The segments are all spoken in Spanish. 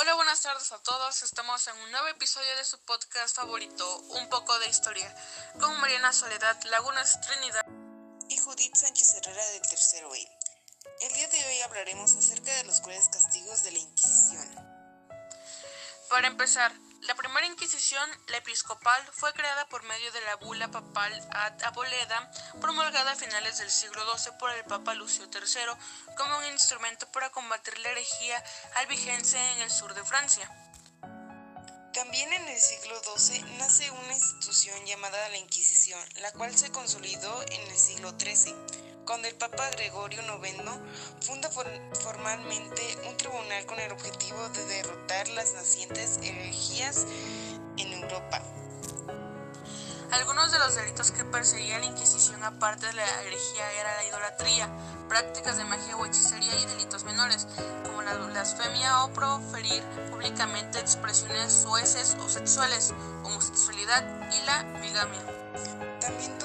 Hola, buenas tardes a todos. Estamos en un nuevo episodio de su podcast favorito, Un poco de historia, con Mariana Soledad Lagunas Trinidad y Judith Sánchez Herrera del Tercero E. El día de hoy hablaremos acerca de los crueles castigos de la Inquisición. Para empezar, la primera Inquisición, la episcopal, fue creada por medio de la bula papal ad aboleda, promulgada a finales del siglo XII por el Papa Lucio III como un instrumento para combatir la herejía albigense en el sur de Francia. También en el siglo XII nace una institución llamada la Inquisición, la cual se consolidó en el siglo XIII cuando el Papa Gregorio IX funda formalmente un tribunal con el objetivo de derrotar las nacientes herejías en Europa. Algunos de los delitos que perseguía la Inquisición aparte de la herejía era la idolatría, prácticas de magia o hechicería y delitos menores, como la blasfemia o proferir públicamente expresiones sueces o sexuales, homosexualidad y la bigamia. También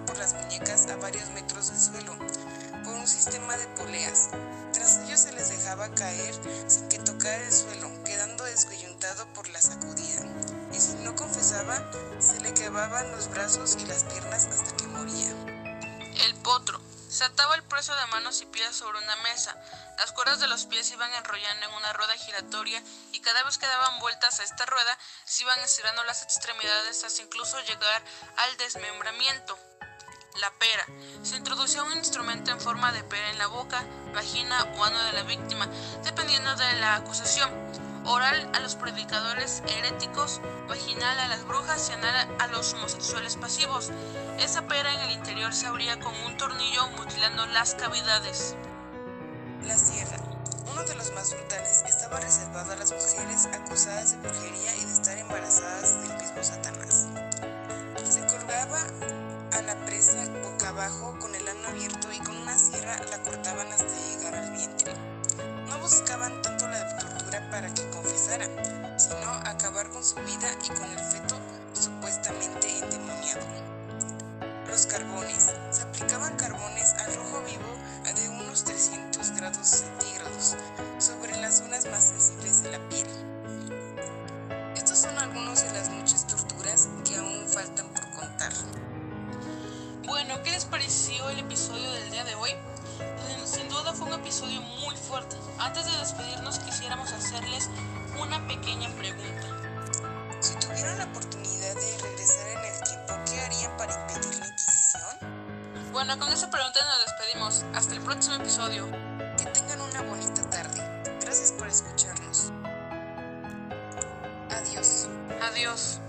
por las muñecas a varios metros del suelo, por un sistema de poleas. Tras ello se les dejaba caer sin que tocara el suelo, quedando descoyuntado por la sacudida. Y si no confesaba, se le quebraban los brazos y las piernas hasta que moría. El potro. Se ataba el preso de manos y pies sobre una mesa. Las cuerdas de los pies se iban enrollando en una rueda giratoria y cada vez que daban vueltas a esta rueda se iban estirando las extremidades hasta incluso llegar al desmembramiento. La pera. Se introducía un instrumento en forma de pera en la boca, vagina o ano de la víctima, dependiendo de la acusación oral a los predicadores heréticos, vaginal a las brujas y anal a los homosexuales pasivos. Esa pera en el interior se abría con un tornillo mutilando las cavidades. La sierra. Uno de los más brutales estaba reservado a las mujeres acusadas de brujería y de estar embarazadas del mismo Satanás. Presa boca abajo con el ano abierto y con una sierra la cortaban hasta llegar al vientre. No buscaban tanto la tortura para que confesara, sino acabar con su vida y con el feto Bueno, ¿qué les pareció el episodio del día de hoy? Sin duda fue un episodio muy fuerte. Antes de despedirnos quisiéramos hacerles una pequeña pregunta. Si tuvieran la oportunidad de regresar en el tiempo, ¿qué harían para impedir la Inquisición? Bueno, con esa pregunta nos despedimos. Hasta el próximo episodio. Que tengan una bonita tarde. Gracias por escucharnos. Adiós. Adiós.